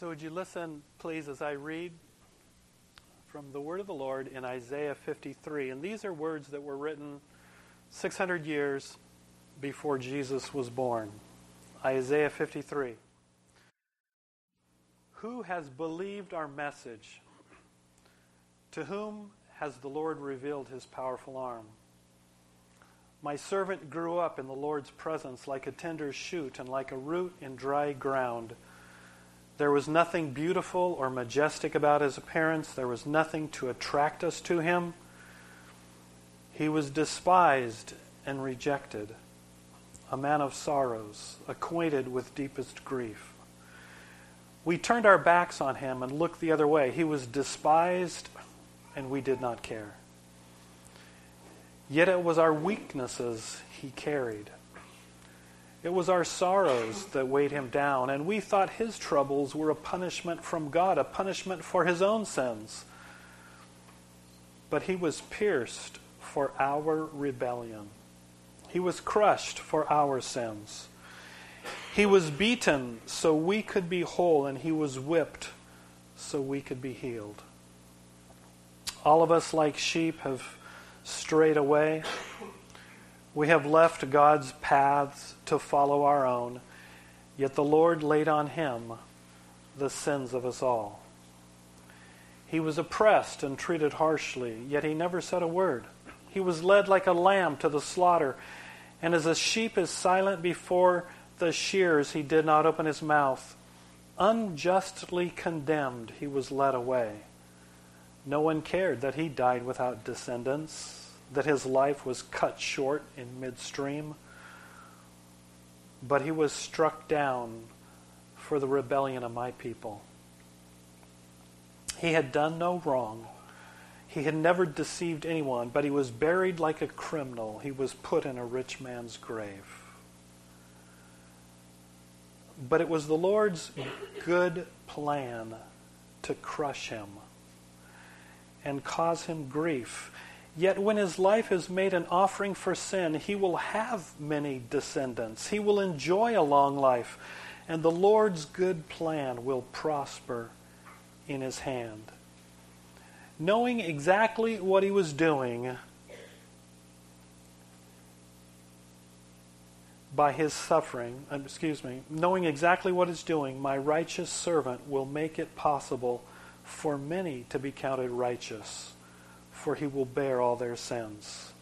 So, would you listen, please, as I read from the word of the Lord in Isaiah 53? And these are words that were written 600 years before Jesus was born. Isaiah 53. Who has believed our message? To whom has the Lord revealed his powerful arm? My servant grew up in the Lord's presence like a tender shoot and like a root in dry ground. There was nothing beautiful or majestic about his appearance. There was nothing to attract us to him. He was despised and rejected, a man of sorrows, acquainted with deepest grief. We turned our backs on him and looked the other way. He was despised, and we did not care. Yet it was our weaknesses he carried. It was our sorrows that weighed him down, and we thought his troubles were a punishment from God, a punishment for his own sins. But he was pierced for our rebellion, he was crushed for our sins. He was beaten so we could be whole, and he was whipped so we could be healed. All of us, like sheep, have strayed away. We have left God's paths to follow our own, yet the Lord laid on him the sins of us all. He was oppressed and treated harshly, yet he never said a word. He was led like a lamb to the slaughter, and as a sheep is silent before the shears, he did not open his mouth. Unjustly condemned, he was led away. No one cared that he died without descendants that his life was cut short in midstream, but he was struck down for the rebellion of my people. He had done no wrong. He had never deceived anyone, but he was buried like a criminal. He was put in a rich man's grave. But it was the Lord's good plan to crush him and cause him grief. Yet when his life is made an offering for sin, he will have many descendants. He will enjoy a long life, and the Lord's good plan will prosper in his hand. Knowing exactly what he was doing by his suffering, um, excuse me, knowing exactly what he's doing, my righteous servant will make it possible for many to be counted righteous for he will bear all their sins.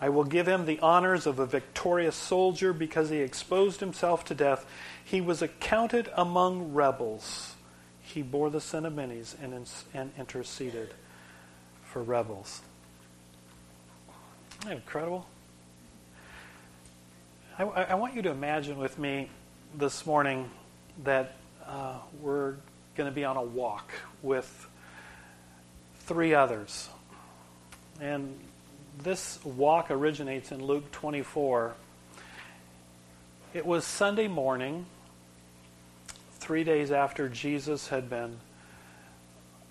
I will give him the honors of a victorious soldier because he exposed himself to death. He was accounted among rebels. He bore the sin of many and, and interceded for rebels. Isn't that incredible? I, I, want you to imagine with me this morning that uh, we're going to be on a walk with three others. And this walk originates in Luke 24. It was Sunday morning, three days after Jesus had been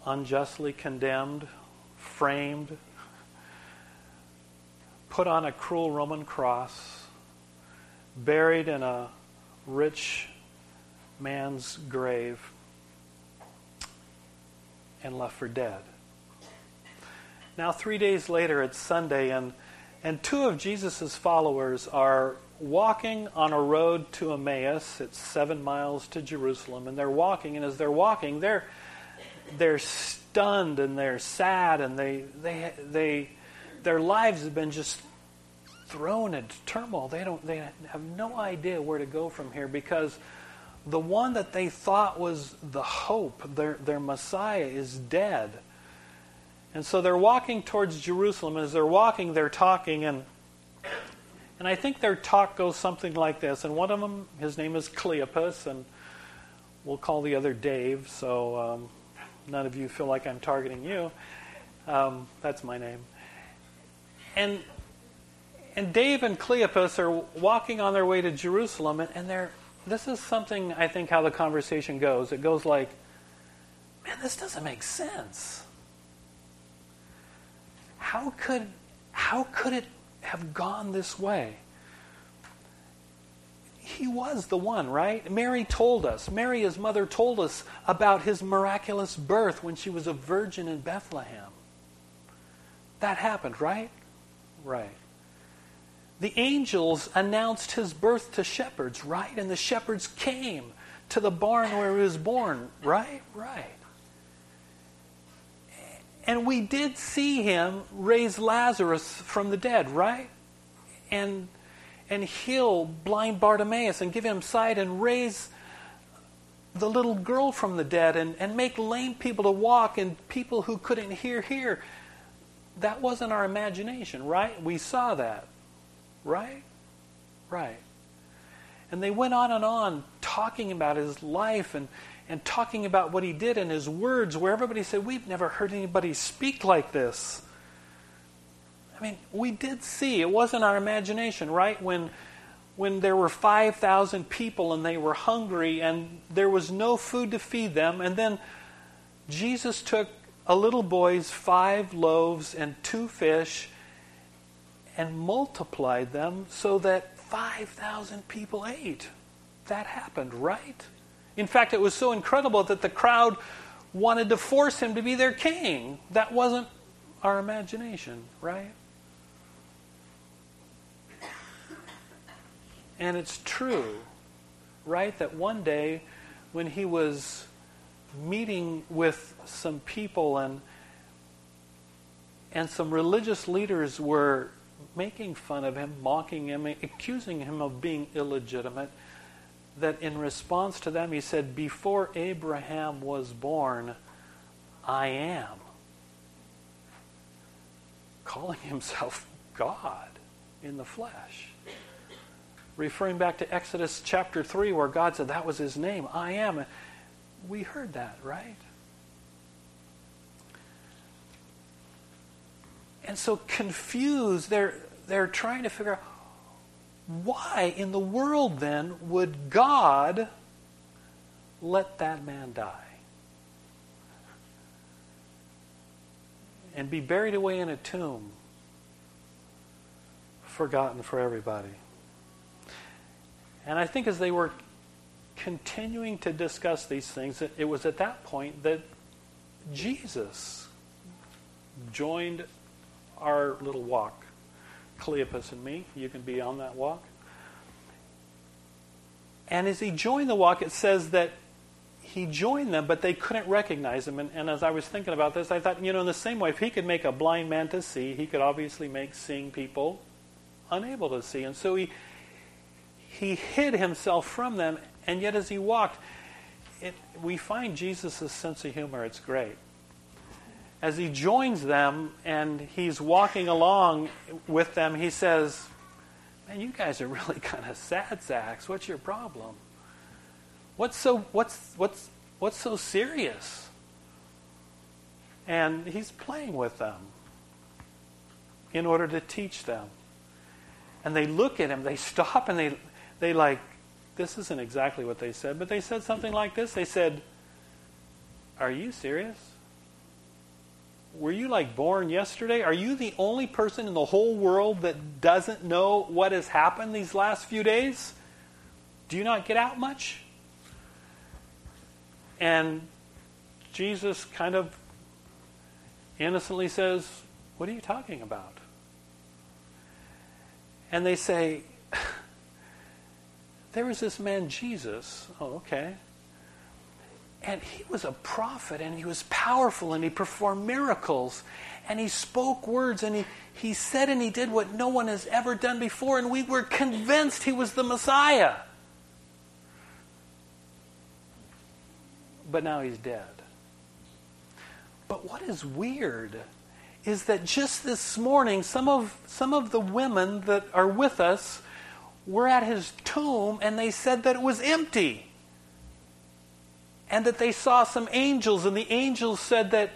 unjustly condemned, framed, put on a cruel Roman cross, buried in a rich man's grave, and left for dead. Now, three days later, it's Sunday, and, and two of Jesus' followers are walking on a road to Emmaus. It's seven miles to Jerusalem, and they're walking, and as they're walking, they're, they're stunned and they're sad, and they, they, they, their lives have been just thrown into turmoil. They, don't, they have no idea where to go from here because the one that they thought was the hope, their, their Messiah, is dead. And so they're walking towards Jerusalem. As they're walking, they're talking, and and I think their talk goes something like this. And one of them, his name is Cleopas, and we'll call the other Dave, so um, none of you feel like I'm targeting you. Um, that's my name. And and Dave and Cleopas are walking on their way to Jerusalem, and, and they're this is something I think how the conversation goes. It goes like, "Man, this doesn't make sense." How could, how could it have gone this way? he was the one, right? Mary told us, Mary, his mother, told us about his miraculous birth when she was a virgin in Bethlehem. That happened, right? Right. The angels announced his birth to shepherds, right? And the shepherds came to the barn where he was born, right? Right. And we did see him raise Lazarus from the dead, right? And and heal blind Bartimaeus and give him sight and raise the little girl from the dead and, and make lame people to walk and people who couldn't hear hear. That wasn't our imagination, right? We saw that. Right? Right. And they went on and on talking about his life and, and talking about what he did and his words, where everybody said, We've never heard anybody speak like this. I mean, we did see, it wasn't our imagination, right? When, when there were 5,000 people and they were hungry and there was no food to feed them, and then Jesus took a little boy's five loaves and two fish and multiplied them so that 5,000 people ate. That happened, right? In fact, it was so incredible that the crowd wanted to force him to be their king. That wasn't our imagination, right? And it's true, right, that one day when he was meeting with some people and and some religious leaders were making fun of him, mocking him, accusing him of being illegitimate, that in response to them he said, Before Abraham was born, I am. Calling himself God in the flesh referring back to Exodus chapter 3, where God said that was his name, I am. We heard that, right? And so confused, they're, they're trying to figure out why in the world then would God let that man die? And be buried away in a tomb, forgotten for everybody. And I think as they were continuing to discuss these things, it was at that point that Jesus joined our little walk. Cleopas and me, you can be on that walk. And as he joined the walk, it says that he joined them, but they couldn't recognize him. And, and, as I was thinking about this, I thought, you know, in the same way, if he could make a blind man to see, he could obviously make seeing people unable to see. And so he, he hid himself from them, and yet as he walked, it, we find Jesus' sense of humor. It's great. As he joins them and he's walking along with them, he says, Man, you guys are really kind of sad sacks. What's your problem? What's so, what's, what's, what's so serious? And he's playing with them in order to teach them. And they look at him, they stop and they, they like, this isn't exactly what they said, but they said something like this. They said, Are you serious? Were you like born yesterday? Are you the only person in the whole world that doesn't know what has happened these last few days? Do you not get out much? And Jesus kind of innocently says, What are you talking about? And they say, there was this man, Jesus. Oh, okay. And he was a prophet and he was powerful and he performed miracles and he spoke words and he, he said and he did what no one has ever done before and we were convinced he was the Messiah. But now he's dead. But what is weird is that just this morning, some of, some of the women that are with us were at his tomb and they said that it was empty. And that they saw some angels, and the angels said that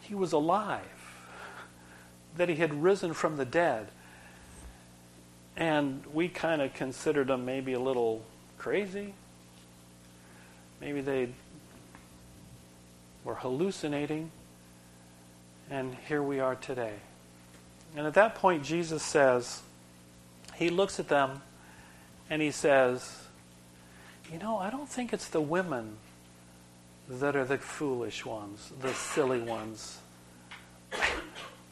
he was alive, that he had risen from the dead. And we kind of considered them maybe a little crazy. Maybe they were hallucinating. And here we are today. And at that point, Jesus says, he looks at them And he says, You know, I don't think it's the women that are the foolish ones, the silly ones.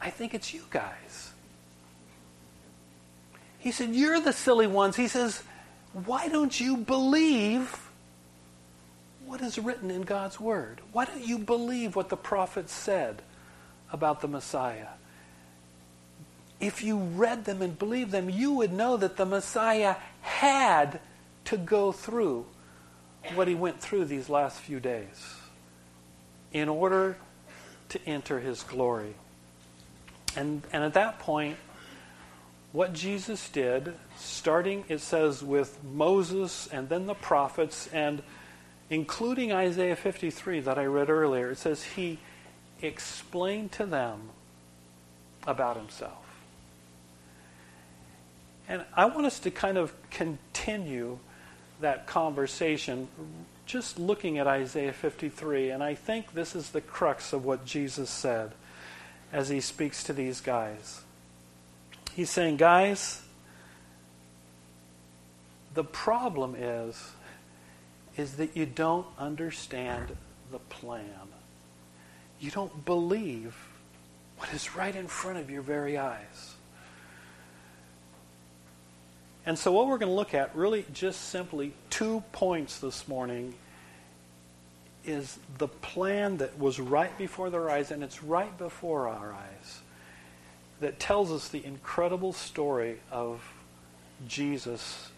I think it's you guys. He said, You're the silly ones. He says, Why don't you believe what is written in God's Word? Why don't you believe what the prophets said about the Messiah? If you read them and believed them, you would know that the Messiah had to go through what he went through these last few days in order to enter his glory. And, and at that point, what Jesus did, starting, it says, with Moses and then the prophets, and including Isaiah 53 that I read earlier, it says he explained to them about himself. And I want us to kind of continue that conversation just looking at Isaiah 53, and I think this is the crux of what Jesus said as he speaks to these guys. He's saying, guys, the problem is is that you don't understand the plan. You don't believe what is right in front of your very eyes. And so, what we're going to look at, really just simply two points this morning, is the plan that was right before their eyes, and it's right before our eyes, that tells us the incredible story of Jesus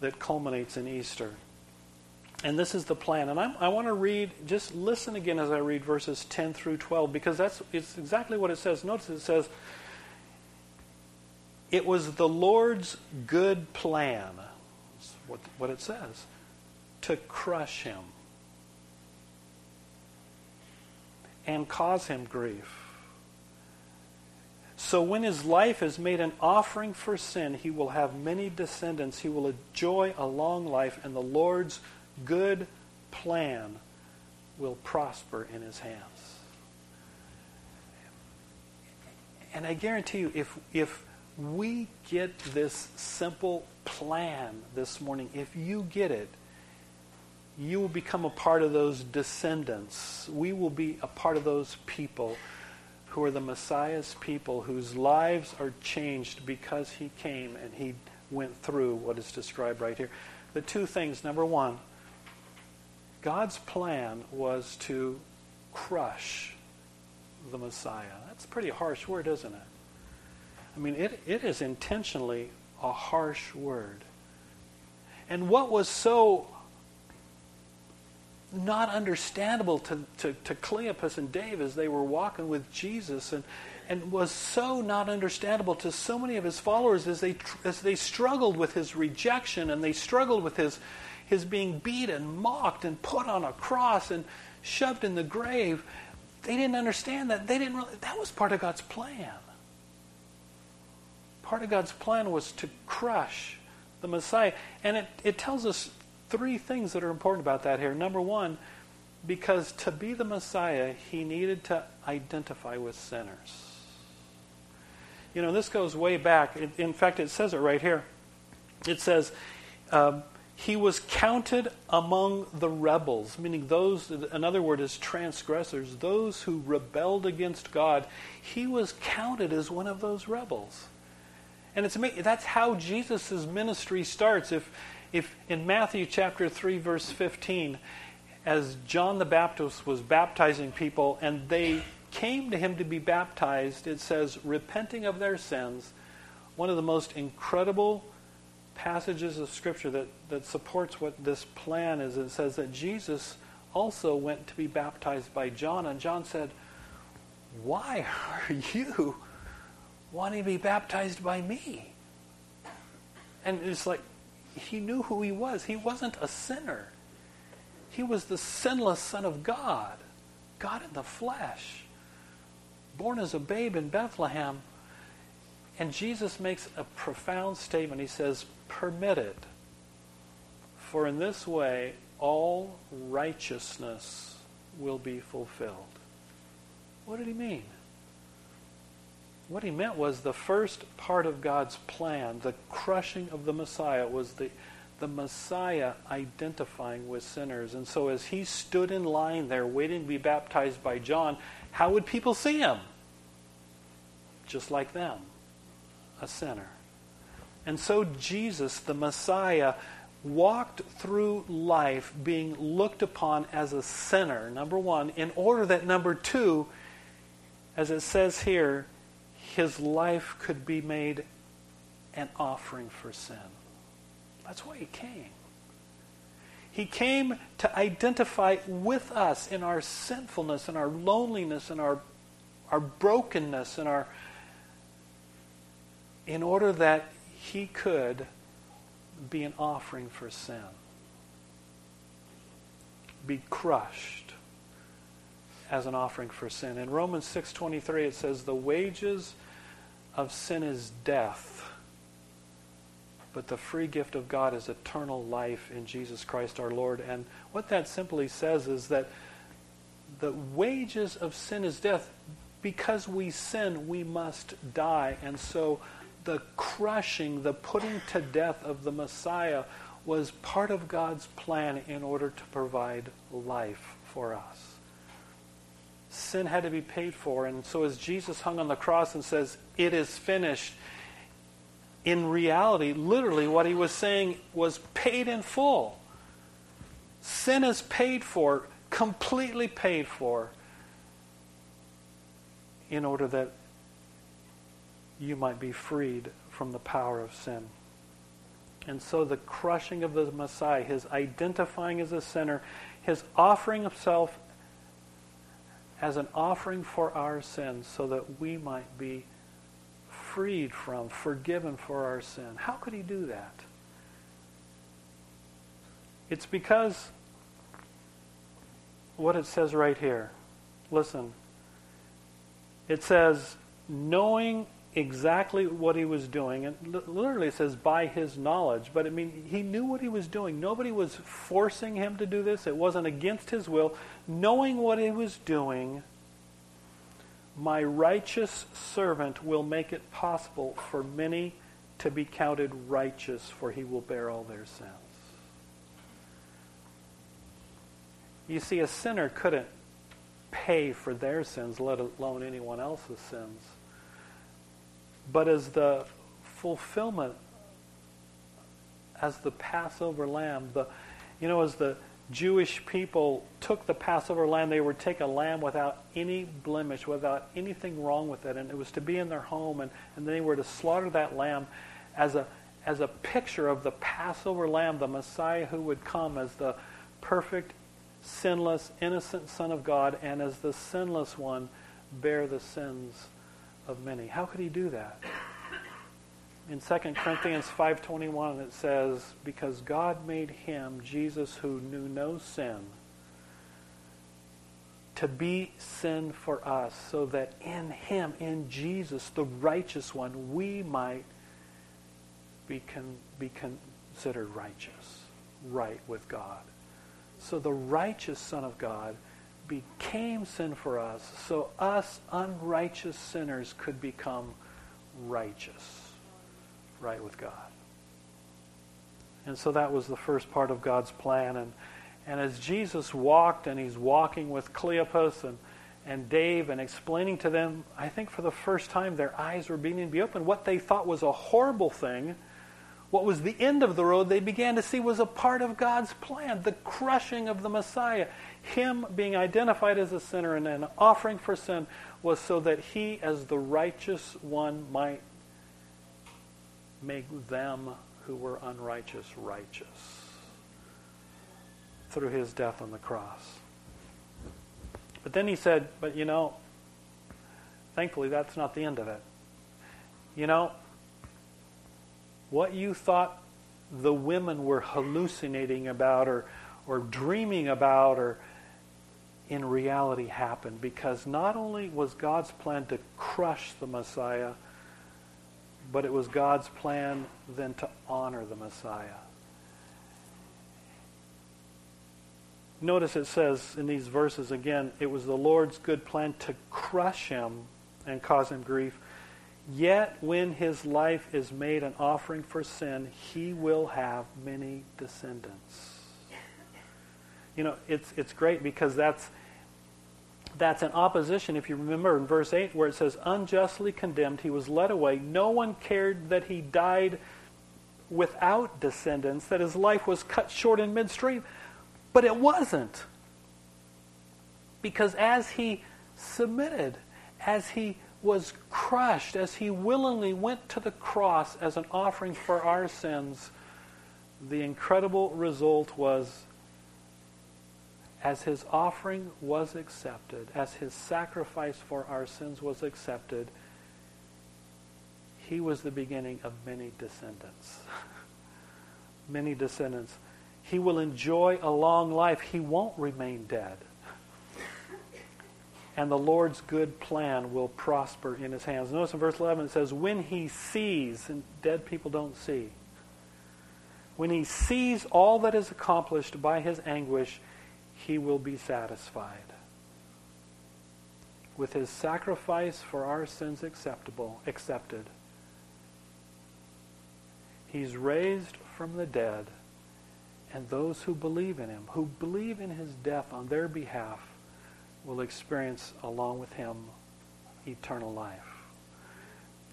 that culminates in Easter. And this is the plan. And I'm, i want to read, just listen again as I read verses 10 through 12, because that's it's exactly what it says. Notice it says, it was the Lord's good plan, what, it says, to crush him and cause him grief. So when his life is made an offering for sin, he will have many descendants. He will enjoy a long life, and the Lord's good plan will prosper in his hands. And I guarantee you, if, if we get this simple plan this morning, if you get it, you will become a part of those descendants. We will be a part of those people who are the Messiah's people, whose lives are changed because he came and he went through what is described right here. The two things number one, God's plan was to crush the Messiah. That's a pretty harsh word, isn't it? I mean, it, it is intentionally a harsh word. And what was so not understandable to, to, to Cleopas and Dave as they were walking with Jesus and, and was so not understandable to so many of his followers as they, as they struggled with his rejection and they struggled with his, his being beat and mocked and put on a cross and shoved in the grave. They didn't understand that. They didn't really, that was part of God's plan. Part of God's plan was to crush the Messiah. And it, it tells us three things that are important about that here. Number one, because to be the Messiah, he needed to identify with sinners. You know, this goes way back. In fact, it says it right here. It says, um, he was counted among the rebels, meaning those, another word is transgressors, those who rebelled against God. He was counted as one of those rebels. And it's amazing. That's how Jesus' ministry starts. If, if in Matthew chapter 3, verse 15, as John the Baptist was baptizing people and they came to him to be baptized, it says, repenting of their sins, one of the most incredible passages of Scripture that, that supports what this plan is. It says that Jesus also went to be baptized by John, and John said, Why are you wanting to be baptized by me? And it's like, he knew who he was. He wasn't a sinner. He was the sinless Son of God, God in the flesh, born as a babe in Bethlehem. And Jesus makes a profound statement. He says, Permit it, for in this way all righteousness will be fulfilled. What did he mean? What he meant was the first part of God's plan, the crushing of the Messiah, was the, the Messiah identifying with sinners. And so as he stood in line there waiting to be baptized by John, how would people see him? Just like them, a sinner. And so Jesus, the Messiah, walked through life being looked upon as a sinner, number one, in order that, number two, as it says here, his life could be made an offering for sin. That's why he came. He came to identify with us in our sinfulness and our loneliness and our, our brokenness and our in order that he could be an offering for sin. Be crushed as an offering for sin. In Romans 6:23 it says the wages of sin is death, but the free gift of God is eternal life in Jesus Christ our Lord. And what that simply says is that the wages of sin is death. Because we sin, we must die. And so the crushing, the putting to death of the Messiah was part of God's plan in order to provide life for us. Sin had to be paid for. And so as Jesus hung on the cross and says, It is finished, in reality, literally, what he was saying was paid in full. Sin is paid for, completely paid for, in order that you might be freed from the power of sin. And so the crushing of the Messiah, his identifying as a sinner, his offering himself as an offering for our sins so that we might be freed from, forgiven for our sin. How could he do that? It's because what it says right here. Listen. It says, knowing exactly what he was doing. And literally it says by his knowledge. But I mean, he knew what he was doing. Nobody was forcing him to do this. It wasn't against his will. Knowing what he was doing, my righteous servant will make it possible for many to be counted righteous, for he will bear all their sins. You see, a sinner couldn't pay for their sins, let alone anyone else's sins but as the fulfillment, as the Passover lamb, the, you know, as the Jewish people took the Passover lamb, they would take a lamb without any blemish, without anything wrong with it, and it was to be in their home, and, and they were to slaughter that lamb as a, as a picture of the Passover lamb, the Messiah who would come as the perfect, sinless, innocent Son of God, and as the sinless one bear the sins of many. How could he do that? In 2 Corinthians 5:21 it says because God made him Jesus who knew no sin to be sin for us so that in him in Jesus the righteous one we might be con- be considered righteous right with God. So the righteous son of God became sin for us so us unrighteous sinners could become righteous, right with God. And so that was the first part of God's plan. And, and as Jesus walked, and he's walking with Cleopas and, and Dave and explaining to them, I think for the first time their eyes were beginning to be opened. What they thought was a horrible thing what was the end of the road they began to see was a part of God's plan, the crushing of the Messiah. Him being identified as a sinner and an offering for sin was so that he, as the righteous one, might make them who were unrighteous righteous through his death on the cross. But then he said, But you know, thankfully that's not the end of it. You know, what you thought the women were hallucinating about or, or dreaming about or in reality happened because not only was God's plan to crush the Messiah, but it was God's plan then to honor the Messiah. Notice it says in these verses again, it was the Lord's good plan to crush him and cause him grief. Yet when his life is made an offering for sin, he will have many descendants. You know, it's, it's great because that's, that's an opposition, if you remember in verse 8, where it says, unjustly condemned, he was led away. No one cared that he died without descendants, that his life was cut short in midstream. But it wasn't. Because as he submitted, as he was crushed, as he willingly went to the cross as an offering for our sins, the incredible result was as his offering was accepted, as his sacrifice for our sins was accepted, he was the beginning of many descendants. many descendants. He will enjoy a long life. He won't remain dead. And the Lord's good plan will prosper in his hands. Notice in verse 11 it says, When he sees, and dead people don't see, when he sees all that is accomplished by his anguish, he will be satisfied. With his sacrifice for our sins acceptable, accepted, he's raised from the dead, and those who believe in him, who believe in his death on their behalf, will experience along with him eternal life.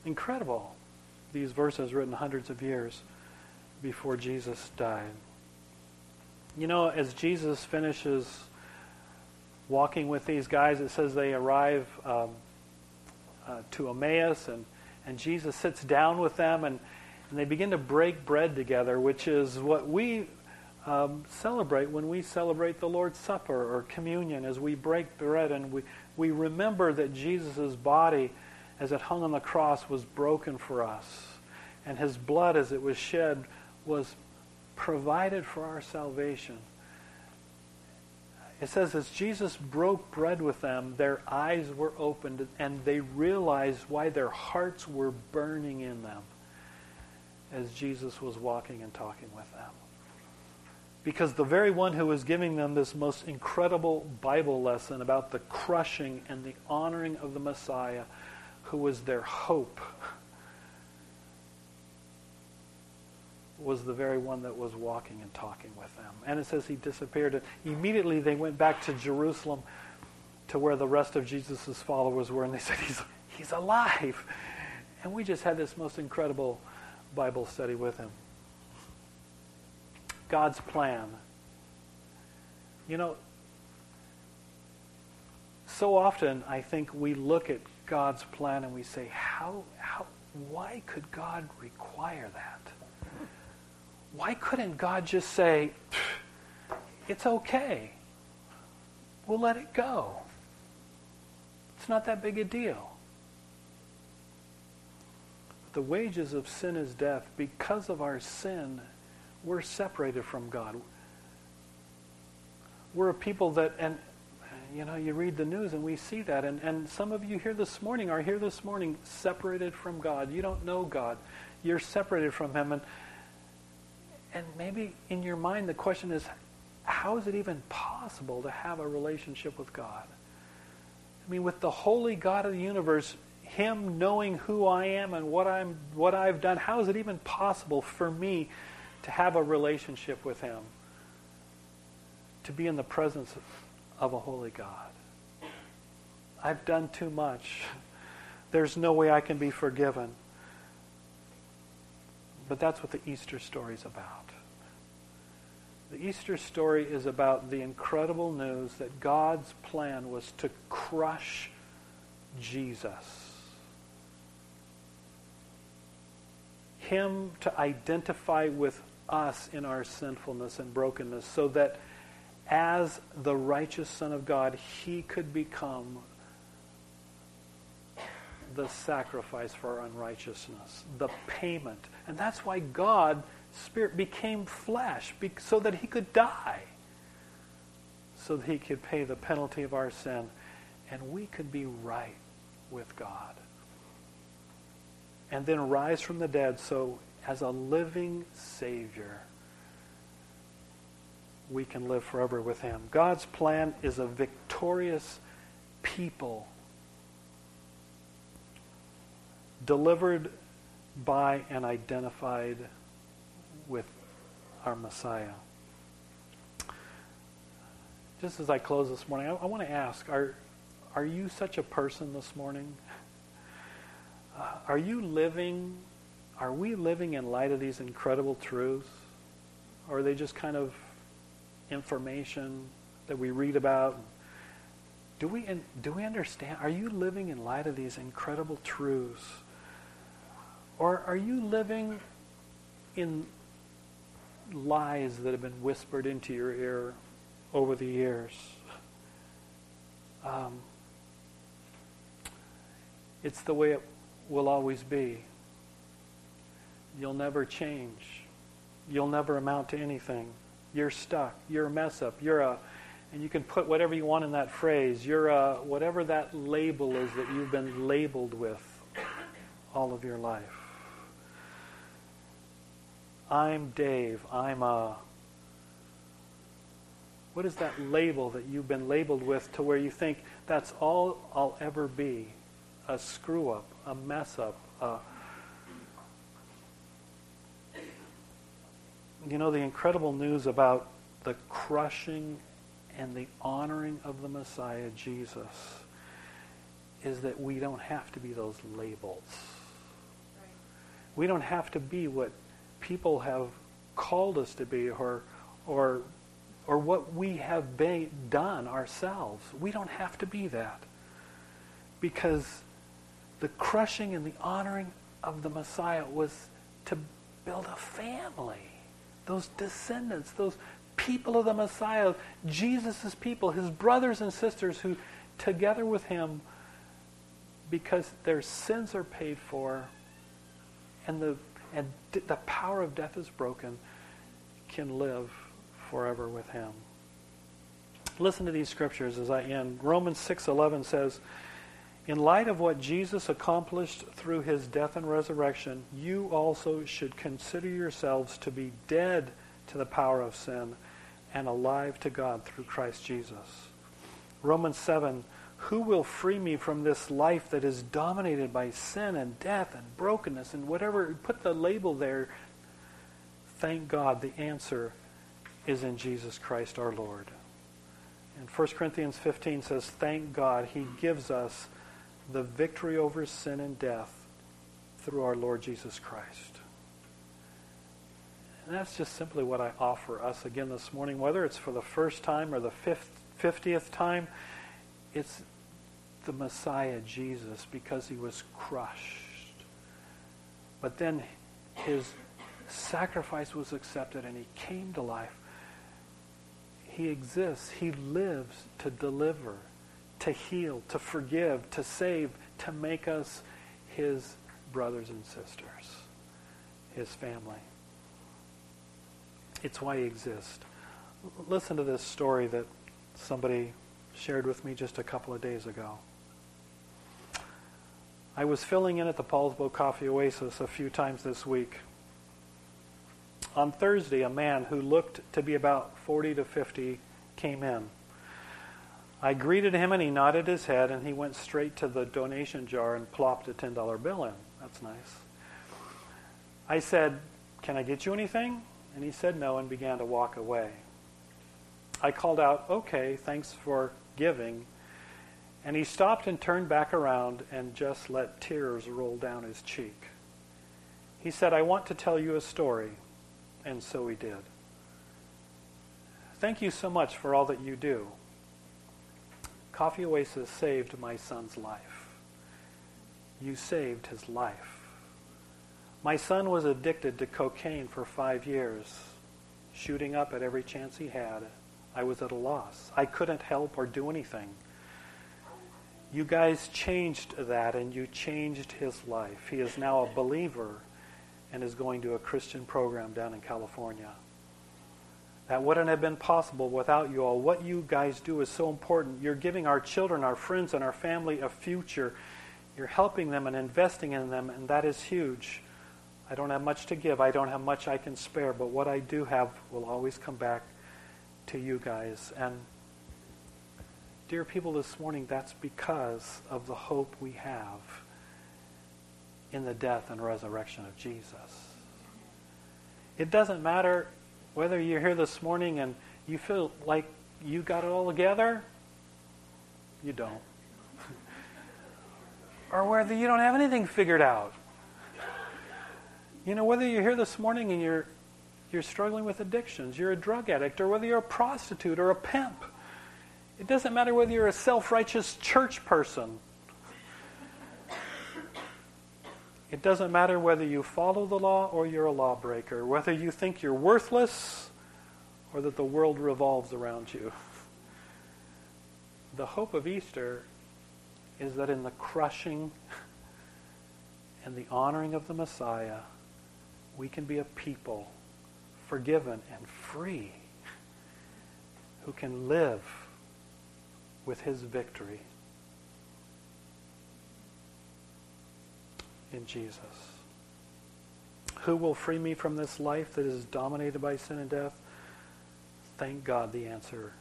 Incredible. These verses written hundreds of years before Jesus died. You know, as Jesus finishes walking with these guys, it says they arrive um, uh, to Emmaus, and, and Jesus sits down with them, and, and they begin to break bread together, which is what we um, celebrate when we celebrate the Lord's Supper or communion, as we break bread and we, we remember that Jesus' body, as it hung on the cross, was broken for us, and his blood, as it was shed, was provided for our salvation. It says, as Jesus broke bread with them, their eyes were opened and they realized why their hearts were burning in them as Jesus was walking and talking with them. Because the very one who was giving them this most incredible Bible lesson about the crushing and the honoring of the Messiah, who was their hope, was the very one that was walking and talking with them. And it says he disappeared. And immediately they went back to Jerusalem to where the rest of Jesus' followers were, and they said, he's, he's alive. And we just had this most incredible Bible study with him. God's plan. You know, so often I think we look at God's plan and we say, how, how, why could God require that? why couldn't God just say, it's okay? We'll let it go. It's not that big a deal. The wages of sin is death. Because of our sin, we're separated from God. We're a people that, and you know, you read the news and we see that. And, and some of you here this morning are here this morning separated from God. You don't know God. You're separated from Him. And and maybe in your mind the question is, how is it even possible to have a relationship with God? I mean, with the holy God of the universe, Him knowing who I am and what I'm what I've done, how is it even possible for me to have a relationship with Him? To be in the presence of, a holy God. I've done too much. There's no way I can be forgiven. But that's what the Easter story is about. The Easter story is about the incredible news that God's plan was to crush Jesus. Him to identify with us in our sinfulness and brokenness so that as the righteous Son of God, he could become the sacrifice for our unrighteousness, the payment. And that's why God, Spirit, became flesh, so that he could die, so that he could pay the penalty of our sin, and we could be right with God. And then rise from the dead, so as a living Savior, we can live forever with him. God's plan is a victorious people delivered by and identified with our Messiah. Just as I close this morning, I, I want to ask are, are you such a person this morning? Uh, are you living, are we living in light of these incredible truths? Or are they just kind of information that we read about? Do we, do we understand? Are you living in light of these incredible truths? Or are you living in lies that have been whispered into your ear over the years? Um, it's the way it will always be. You'll never change. You'll never amount to anything. You're stuck. You're a mess up. You're a, and you can put whatever you want in that phrase. You're a, whatever that label is that you've been labeled with all of your life. I'm Dave. I'm a. What is that label that you've been labeled with to where you think that's all I'll ever be? A screw up, a mess up, a, you know the incredible news about the crushing and the honoring of the Messiah, Jesus, is that we don't have to be those labels. We don't have to be what people have called us to be or, or, or what we have been, done ourselves. We don't have to be that. Because the crushing and the honoring of the Messiah was to build a family. Those descendants, those people of the Messiah, Jesus' people, his brothers and sisters who, together with him, because their sins are paid for and the, and the power of death is broken, can live forever with him. Listen to these scriptures as I end. Romans 6:11 says, "In light of what Jesus accomplished through his death and resurrection, you also should consider yourselves to be dead to the power of sin and alive to God through Christ Jesus." Romans 7 who will free me from this life that is dominated by sin and death and brokenness and whatever? Put the label there. Thank God the answer is in Jesus Christ our Lord. And 1 Corinthians 15 says, Thank God he gives us the victory over sin and death through our Lord Jesus Christ. And that's just simply what I offer us again this morning, whether it's for the first time or the fifth, 50th time. It's the Messiah, Jesus, because he was crushed. But then his sacrifice was accepted and he came to life. He exists. He lives to deliver, to heal, to forgive, to save, to make us his brothers and sisters, his family. It's why he exists. Listen to this story that somebody shared with me just a couple of days ago. I was filling in at the Poulsbo Coffee Oasis a few times this week. On Thursday, a man who looked to be about 40 to 50 came in. I greeted him and he nodded his head and he went straight to the donation jar and plopped a $10 bill in. That's nice. I said, Can I get you anything? And he said no and began to walk away. I called out, Okay, thanks for giving. And he stopped and turned back around and just let tears roll down his cheek. He said, I want to tell you a story. And so he did. Thank you so much for all that you do. Coffee Oasis saved my son's life. You saved his life. My son was addicted to cocaine for five years, shooting up at every chance he had. I was at a loss. I couldn't help or do anything. You guys changed that and you changed his life. He is now a believer and is going to a Christian program down in California. That wouldn't have been possible without you all. What you guys do is so important. You're giving our children, our friends, and our family a future. You're helping them and investing in them, and that is huge. I don't have much to give. I don't have much I can spare, but what I do have will always come back to you guys. And, dear people, this morning, that's because of the hope we have in the death and resurrection of Jesus. It doesn't matter whether you're here this morning and you feel like you got it all together, you don't. or whether you don't have anything figured out. You know, whether you're here this morning and you're you're struggling with addictions, you're a drug addict, or whether you're a prostitute or a pimp. It doesn't matter whether you're a self righteous church person. It doesn't matter whether you follow the law or you're a lawbreaker, whether you think you're worthless or that the world revolves around you. The hope of Easter is that in the crushing and the honoring of the Messiah, we can be a people forgiven and free who can live with his victory in Jesus. Who will free me from this life that is dominated by sin and death? Thank God the answer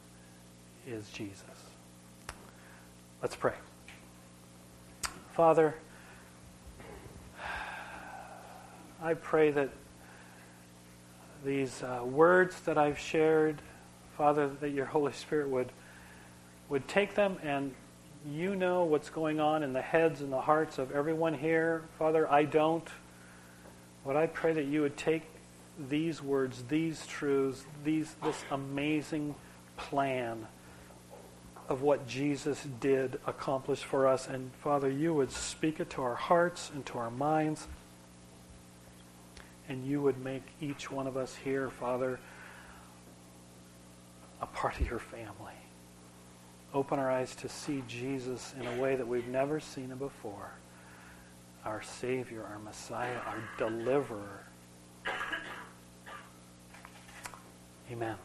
is Jesus. Let's pray. Father, I pray that these uh, words that I've shared, Father, that your Holy Spirit would, would take them and you know what's going on in the heads and the hearts of everyone here. Father, I don't. But I pray that you would take these words, these truths, these, this amazing plan of what Jesus did accomplish for us. And Father, you would speak it to our hearts and to our minds. And you would make each one of us here, Father, a part of your family. Open our eyes to see Jesus in a way that we've never seen him before. Our Savior, our Messiah, our deliverer. Amen.